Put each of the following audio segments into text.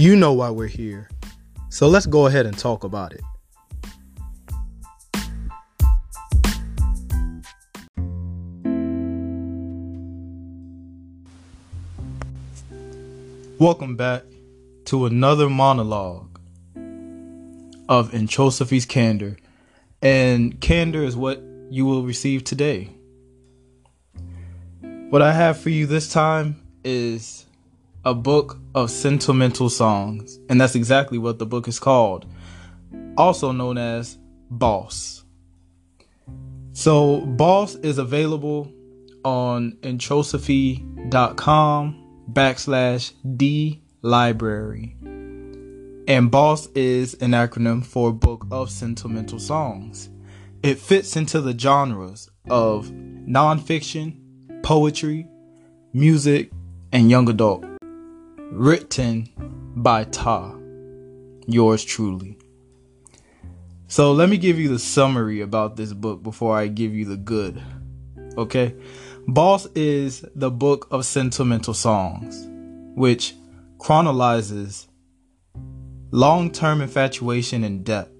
You know why we're here. So let's go ahead and talk about it. Welcome back to another monologue of Introsophy's Candor. And candor is what you will receive today. What I have for you this time is a book of sentimental songs, and that's exactly what the book is called, also known as Boss. So, Boss is available on introsophy.com backslash D library. And BOSS is an acronym for Book of Sentimental Songs. It fits into the genres of nonfiction, poetry, music, and young adult. Written by Ta, yours truly. So let me give you the summary about this book before I give you the good. Okay? Boss is the book of sentimental songs, which chronologizes long term infatuation and depth,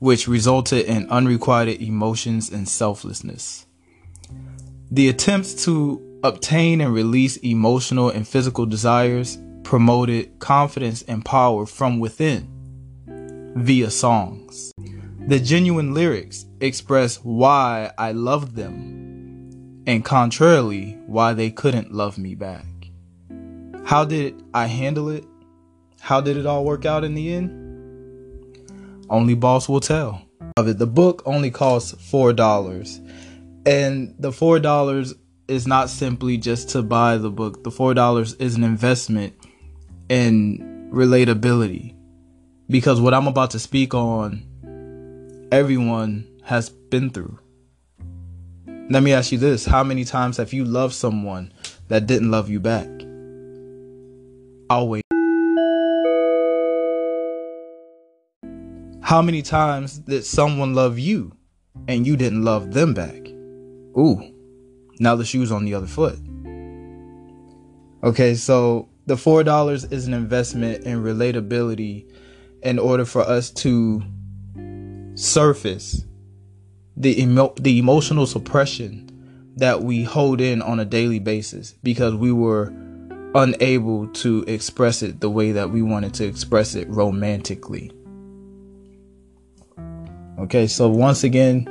which resulted in unrequited emotions and selflessness. The attempts to obtain and release emotional and physical desires promoted confidence and power from within via songs. The genuine lyrics express why I loved them and contrarily why they couldn't love me back. How did I handle it? How did it all work out in the end? Only boss will tell. Of it, the book only costs four dollars, and the four dollars is not simply just to buy the book. The four dollars is an investment in relatability, because what I'm about to speak on, everyone has been through. Let me ask you this: How many times have you loved someone that didn't love you back? always. How many times did someone love you and you didn't love them back? Ooh, now the shoe's on the other foot. Okay, so the $4 is an investment in relatability in order for us to surface the emo- the emotional suppression that we hold in on a daily basis because we were unable to express it the way that we wanted to express it romantically. Okay, so once again,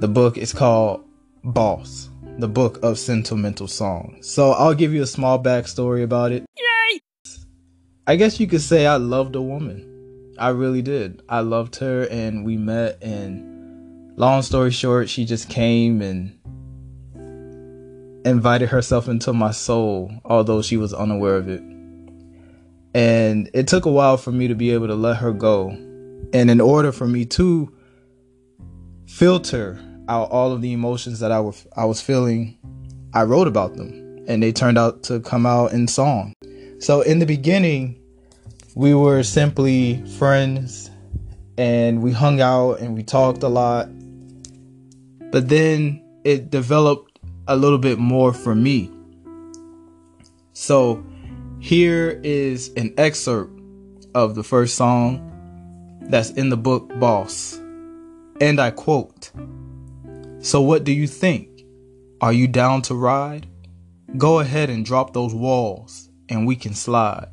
the book is called Boss, the book of sentimental songs. So I'll give you a small backstory about it. Yay! I guess you could say I loved a woman. I really did. I loved her and we met and long story short, she just came and invited herself into my soul, although she was unaware of it. And it took a while for me to be able to let her go. And in order for me to filter out all of the emotions that I was I was feeling, I wrote about them and they turned out to come out in song. So in the beginning, we were simply friends and we hung out and we talked a lot. But then it developed a little bit more for me. So here is an excerpt of the first song that's in the book Boss. And I quote So, what do you think? Are you down to ride? Go ahead and drop those walls, and we can slide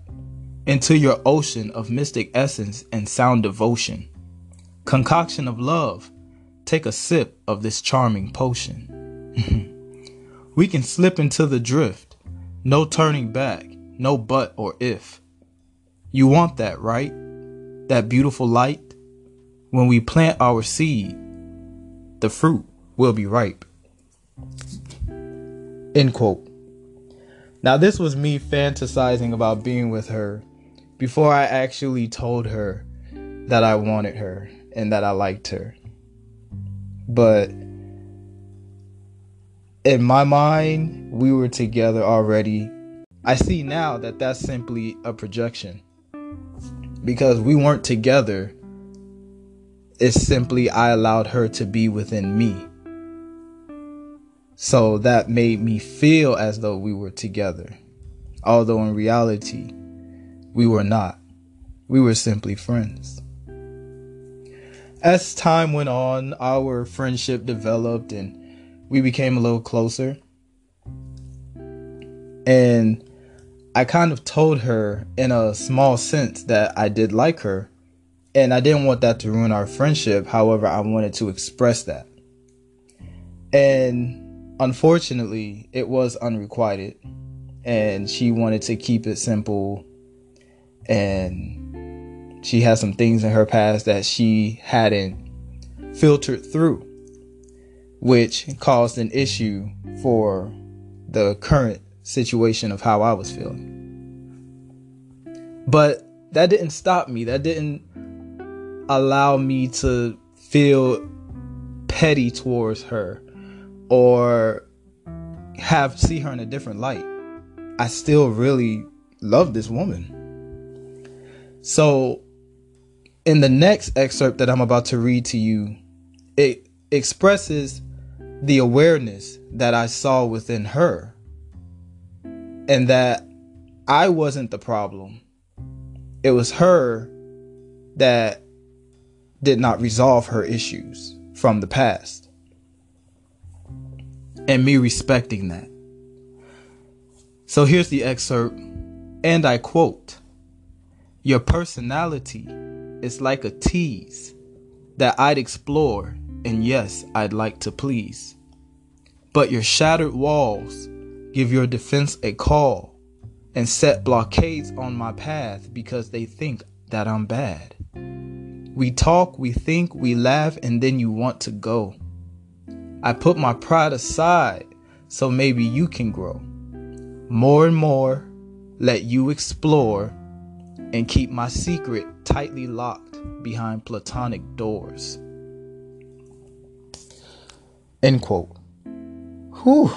into your ocean of mystic essence and sound devotion. Concoction of love, take a sip of this charming potion. We can slip into the drift. No turning back, no but or if. You want that, right? That beautiful light? When we plant our seed, the fruit will be ripe. End quote. Now, this was me fantasizing about being with her before I actually told her that I wanted her and that I liked her. But in my mind, we were together already. I see now that that's simply a projection. Because we weren't together, it's simply I allowed her to be within me. So that made me feel as though we were together. Although in reality, we were not. We were simply friends. As time went on, our friendship developed and we became a little closer. And I kind of told her in a small sense that I did like her. And I didn't want that to ruin our friendship. However, I wanted to express that. And unfortunately, it was unrequited. And she wanted to keep it simple. And she had some things in her past that she hadn't filtered through, which caused an issue for the current situation of how I was feeling. But that didn't stop me. That didn't allow me to feel petty towards her or have see her in a different light. I still really love this woman. So in the next excerpt that I'm about to read to you, it expresses the awareness that I saw within her and that I wasn't the problem. It was her that did not resolve her issues from the past. And me respecting that. So here's the excerpt, and I quote Your personality is like a tease that I'd explore, and yes, I'd like to please. But your shattered walls give your defense a call, and set blockades on my path because they think that I'm bad. We talk, we think, we laugh, and then you want to go. I put my pride aside so maybe you can grow. More and more, let you explore and keep my secret tightly locked behind platonic doors. End quote. Whew.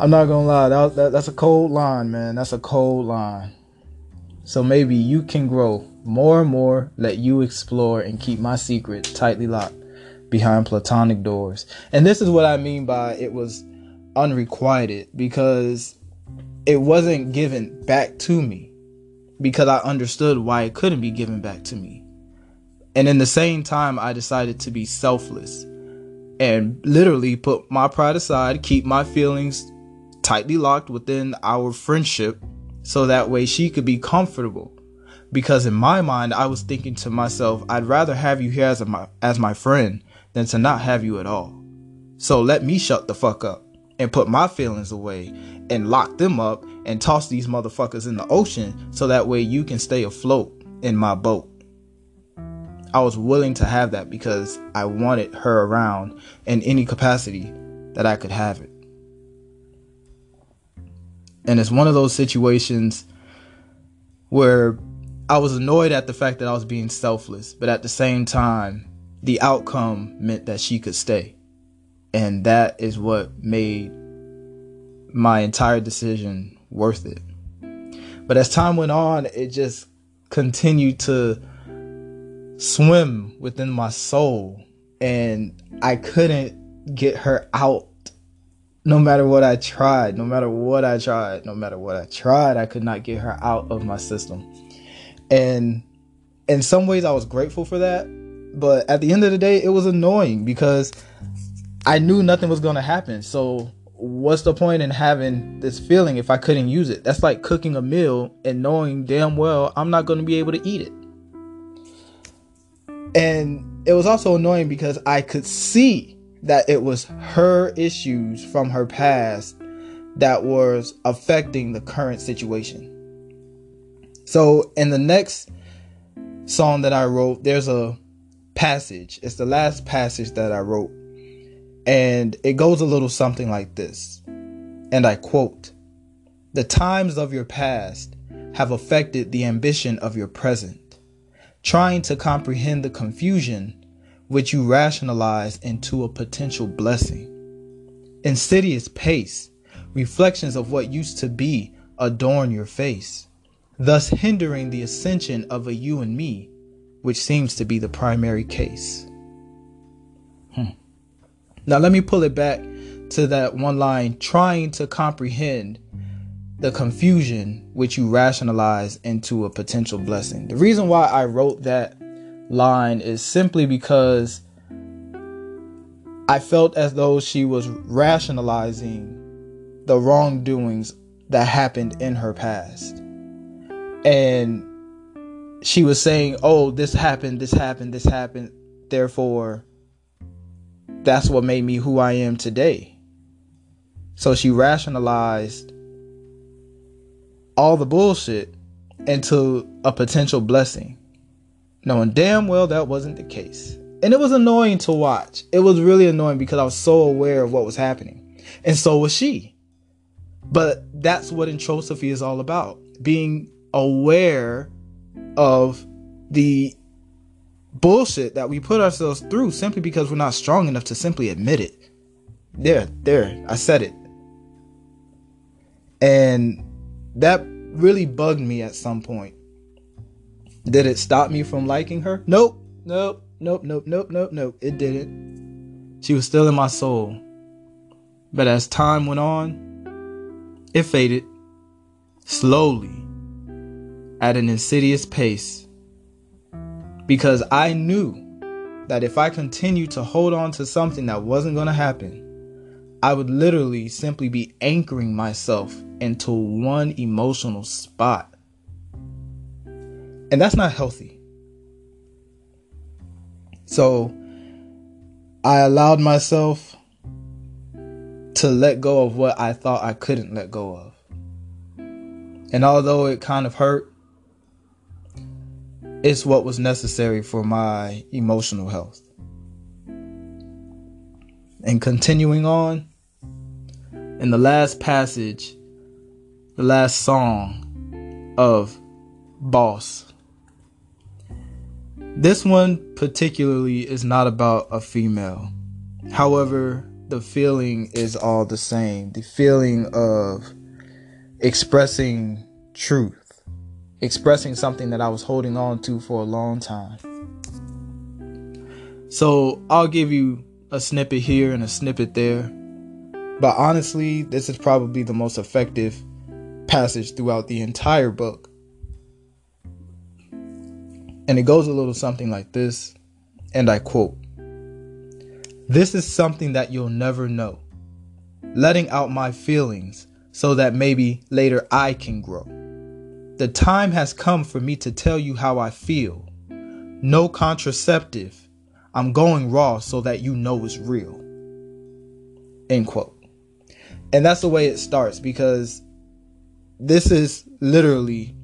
I'm not gonna lie, that, that, that's a cold line, man. That's a cold line. So maybe you can grow more and more, let you explore and keep my secret tightly locked behind platonic doors. And this is what I mean by it was unrequited because it wasn't given back to me because I understood why it couldn't be given back to me. And in the same time, I decided to be selfless and literally put my pride aside, keep my feelings tightly locked within our friendship so that way she could be comfortable. Because in my mind, I was thinking to myself, I'd rather have you here as my as my friend than to not have you at all. So let me shut the fuck up and put my feelings away and lock them up and toss these motherfuckers in the ocean so that way you can stay afloat in my boat. I was willing to have that because I wanted her around in any capacity that I could have it. And it's one of those situations where I was annoyed at the fact that I was being selfless, but at the same time, the outcome meant that she could stay. And that is what made my entire decision worth it. But as time went on, it just continued to swim within my soul. And I couldn't get her out no matter what I tried, no matter what I tried, no matter what I tried, I could not get her out of my system. And in some ways, I was grateful for that. But at the end of the day, it was annoying because I knew nothing was going to happen. So, what's the point in having this feeling if I couldn't use it? That's like cooking a meal and knowing damn well I'm not going to be able to eat it. And it was also annoying because I could see that it was her issues from her past that was affecting the current situation. So in the next song that I wrote, there's a passage. It's the last passage that I wrote. And it goes a little something like this. And I quote The times of your past have affected the ambition of your present. Trying to comprehend the confusion which you rationalize into a potential blessing. Insidious pace, reflections of what used to be adorn your face, thus hindering the ascension of a you and me, which seems to be the primary case. Hmm. Now, let me pull it back to that one line trying to comprehend the confusion which you rationalize into a potential blessing. The reason why I wrote that line is simply because I felt as though she was rationalizing the wrongdoings that happened in her past. And she was saying, Oh, this happened, this happened, this happened. Therefore, that's what made me who I am today. So she rationalized all the bullshit into a potential blessing, knowing damn well that wasn't the case. And it was annoying to watch. It was really annoying because I was so aware of what was happening. And so was she. But that's what introsophy is all about being aware of the bullshit that we put ourselves through simply because we're not strong enough to simply admit it. There, there, I said it. And that really bugged me at some point. Did it stop me from liking her? Nope, nope, nope, nope, nope, nope, nope. It didn't. She was still in my soul. But as time went on, it faded slowly at an insidious pace because I knew that if I continued to hold on to something that wasn't going to happen, I would literally simply be anchoring myself into one emotional spot. And that's not healthy. So I allowed myself to let go of what I thought I couldn't let go of. And although it kind of hurt, it's what was necessary for my emotional health. And continuing on, in the last passage, the last song of Boss. This one particularly is not about a female. However, the feeling is all the same. The feeling of expressing truth expressing something that I was holding on to for a long time. So I'll give you a snippet here and a snippet there. But honestly, this is probably the most effective passage throughout the entire book. And it goes a little something like this, and I quote This is something that you'll never know. Letting out my feelings so that maybe later I can grow. The time has come for me to tell you how I feel. No contraceptive. I'm going raw so that you know it's real. End quote. And that's the way it starts because this is literally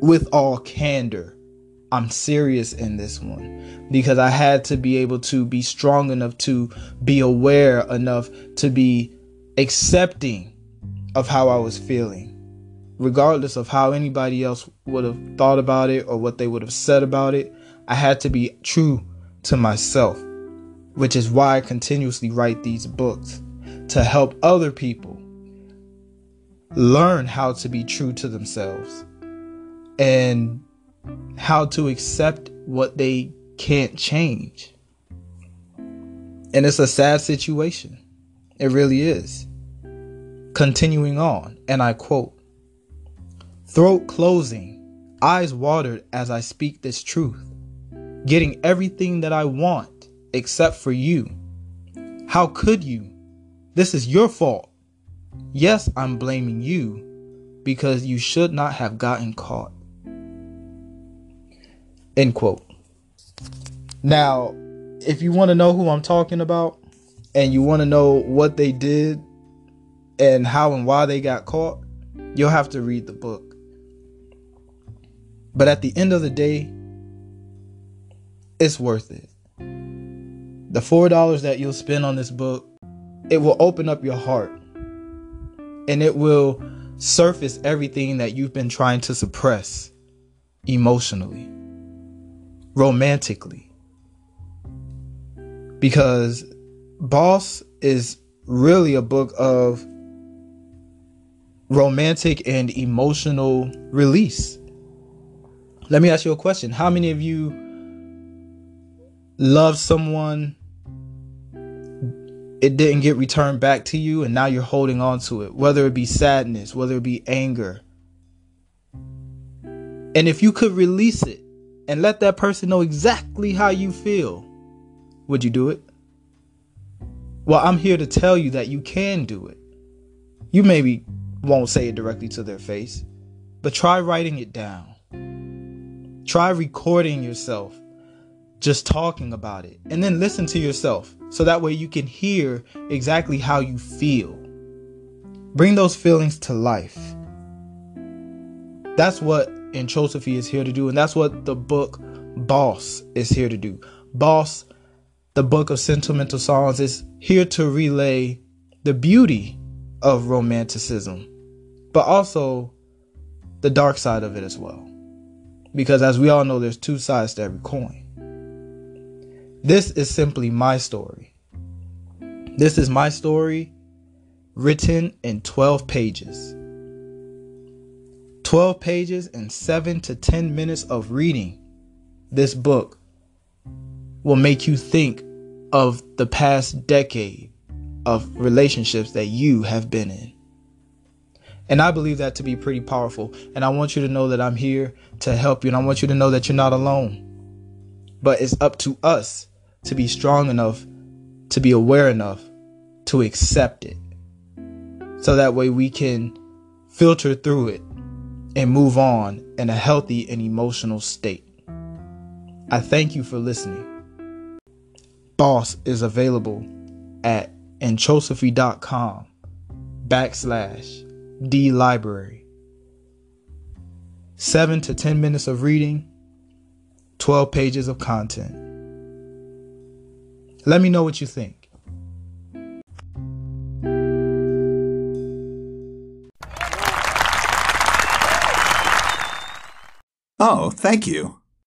with all candor. I'm serious in this one because I had to be able to be strong enough to be aware enough to be accepting of how I was feeling regardless of how anybody else would have thought about it or what they would have said about it, I had to be true to myself, which is why I continuously write these books to help other people learn how to be true to themselves and how to accept what they can't change. And it's a sad situation. It really is. Continuing on, and I quote Throat closing, eyes watered as I speak this truth, getting everything that I want except for you. How could you? This is your fault. Yes, I'm blaming you because you should not have gotten caught. End quote. Now, if you want to know who I'm talking about and you want to know what they did and how and why they got caught, you'll have to read the book. But at the end of the day, it's worth it. The $4 that you'll spend on this book, it will open up your heart and it will surface everything that you've been trying to suppress emotionally, romantically. Because Boss is really a book of romantic and emotional release. Let me ask you a question. How many of you love someone it didn't get returned back to you and now you're holding on to it, whether it be sadness, whether it be anger. And if you could release it and let that person know exactly how you feel, would you do it? Well, I'm here to tell you that you can do it. You maybe won't say it directly to their face, but try writing it down. Try recording yourself just talking about it and then listen to yourself so that way you can hear exactly how you feel. Bring those feelings to life. That's what Introsophy is here to do, and that's what the book Boss is here to do. Boss, the book of sentimental songs, is here to relay the beauty of romanticism, but also the dark side of it as well. Because as we all know, there's two sides to every coin. This is simply my story. This is my story written in 12 pages. 12 pages and 7 to 10 minutes of reading this book will make you think of the past decade of relationships that you have been in. And I believe that to be pretty powerful. And I want you to know that I'm here to help you. And I want you to know that you're not alone. But it's up to us to be strong enough, to be aware enough to accept it. So that way we can filter through it and move on in a healthy and emotional state. I thank you for listening. Boss is available at introsophy.com backslash D library. Seven to 10 minutes of reading, 12 pages of content. Let me know what you think. Oh, thank you.